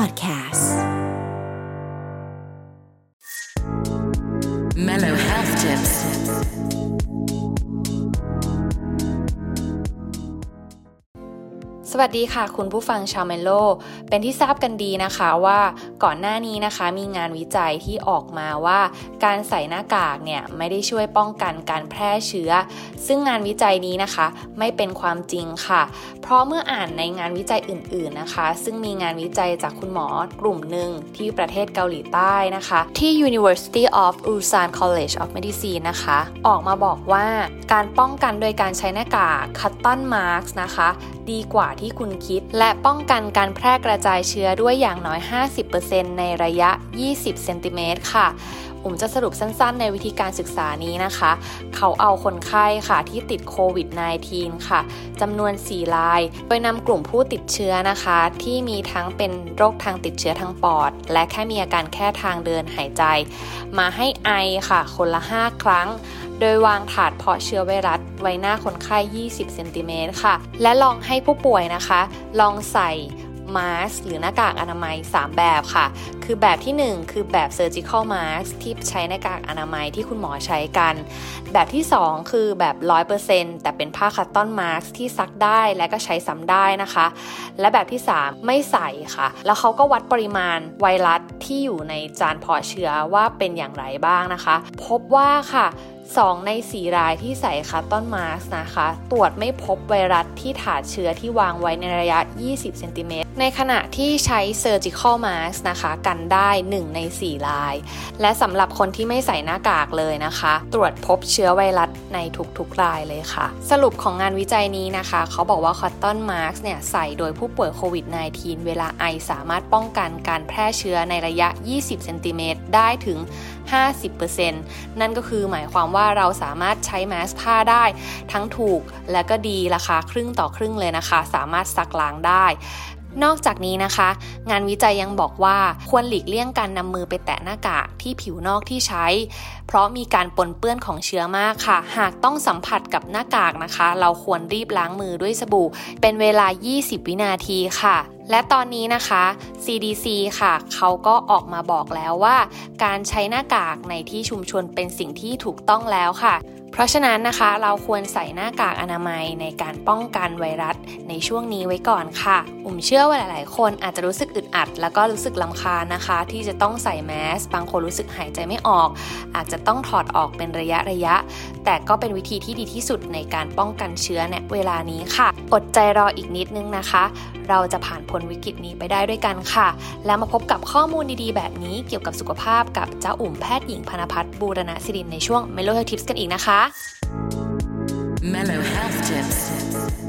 Podcast Mellow Health Tips. สวัสดีค่ะ คุณผู้ฟังชาวเมโล เป็นที่ทราบกันดีนะคะว่าก่อนหน้านี้นะคะมีงานวิจัยที่ออกมาว่า การใส่หน้ากากเนี่ยไม่ได้ช่วยป้องกันการแพร่เชื้อ ซึ่งงานวิจัยนี้นะคะไม่เป็นความจริงค่ะ เพราะเมื่ออ่านในงานวิจัยอื่น ๆนะคะ ซึ่งมีงานวิจัยจากคุณหมอกลุ่มหนึ่งที่ประเทศเกาหลีใต้นะคะ ที่ University of Ulsan College of Medicine นะคะ ออกมาบอกว่าการป้องกันโดยการใช้หน้ากาก cotton masks นะคะ ดีกว่าที่คุณคิด และป้องกันการแพร่กระจายเชื้อด้วยอย่างน้อย 50%ในระยะ 20 เซนติเมตรค่ะผมจะสรุปสั้นๆ ในวิธีการศึกษานี้นะคะ เขาเอาคนไข้ค่ะที่ติดโควิด -19 ค่ะจำนวน 4 ราย โดยนำกลุ่มผู้ติดเชื้อนะคะ ที่มีทั้งเป็นโรคทางติดเชื้อทางปอด และแค่มีอาการแค่ทางเดินหายใจ มาให้ไอค่ะ คนละ 5 ครั้ง โดยวางถาดเพาะเชื้อไวรัสไว้หน้าคนไข้ 20 เซนติเมตรค่ะ และลองให้ผู้ป่วยนะคะ ลองใส่มาสหรือหน้ากากอนามัย 3 แบบค่ะ คือแบบที่ 1 คือแบบ surgical mask ที่ใช้หน้ากากอนามัยที่คุณหมอใช้กัน แบบที่ 2 คือแบบ 100%แต่เป็นผ้าคัตตอนมาสที่ซักได้และก็ใช้ซ้ำได้นะคะ และแบบที่ 3 ไม่ใส่ค่ะ แล้วเขาก็วัดปริมาณไวรัสที่อยู่ในจานเพาะเชื้อว่าเป็นอย่างไรบ้างนะคะ พบว่าค่ะ 2 ใน 4 รายที่ใส่คัตตอนมาสนะคะ ตรวจไม่พบไวรัสที่ถาดเชื้อที่วางไว้ในระยะ 20 เซนติเมตร ในขณะที่ใช้ surgical mask นะคะ กันได้ 1 ใน 4 ราย และสำหรับคนที่ไม่ใส่หน้ากากเลยนะคะ ตรวจพบเชื้อไวรัส ในทุกๆรายเลยค่ะ สรุปของงานวิจัยนี้นะคะ เขาบอกว่า cotton mask เนี่ยใส่โดยผู้ป่วยโควิด -19 เวลาไอสามารถป้องกันการแพร่เชื้อในระยะ 20 เซนติเมตรได้ถึง 50%นั่นก็คือหมายความว่าเราสามารถใช้แมสผ้าได้ ทั้งถูกและก็ดีราคาครึ่งต่อครึ่งเลยนะคะ สามารถซักล้างได้ นอกจากนี้นะคะ งานวิจัยยังบอกว่าควรหลีกเลี่ยงการนำมือไปแตะหน้ากากที่ผิวนอกที่ใช้ เพราะมีการปนเปื้อนของเชื้อมากค่ะ หากต้องสัมผัสกับหน้ากากนะคะ เราควรรีบล้างมือด้วยสบู่ เป็นเวลา 20 วินาทีค่ะและตอนนี้นะคะ CDC ค่ะ เขาก็ออกมาบอกแล้วว่า การใช้หน้ากากในที่ชุมชนเป็นสิ่งที่ถูกต้องแล้วค่ะ ราะฉะนั้นนะคะเราควรใส่หน้ากากอนามัยในการป้องกันไวรัสในช่วงนี้ไว้ก่อนค่ะผมเชื่อว่าหลาย ๆ คนอาจจะรู้สึกอึดอัด แล้วก็รู้สึกลำคาญนะคะ ที่จะต้องใส่แมส บางคนรู้สึกหายใจไม่ออก อาจจะต้องถอดออกเป็นระยะระยะ แต่ก็เป็นวิธีที่ดีที่สุดในการป้องกันเชื้อในเวลานี้ค่ะ อดใจรออีกนิดนึงนะคะ เราจะผ่านพ้นวิกฤตนี้ไปได้ด้วยกันค่ะ แล้วมาพบกับข้อมูลดี ๆ แบบนี้เกี่ยวกับสุขภาพกับเจ้าอุ่มแพทย์หญิงพนพัฒน์บูรณศิรินในช่วง Melo Health Tips กันอีกนะคะ Mellow Health Tips.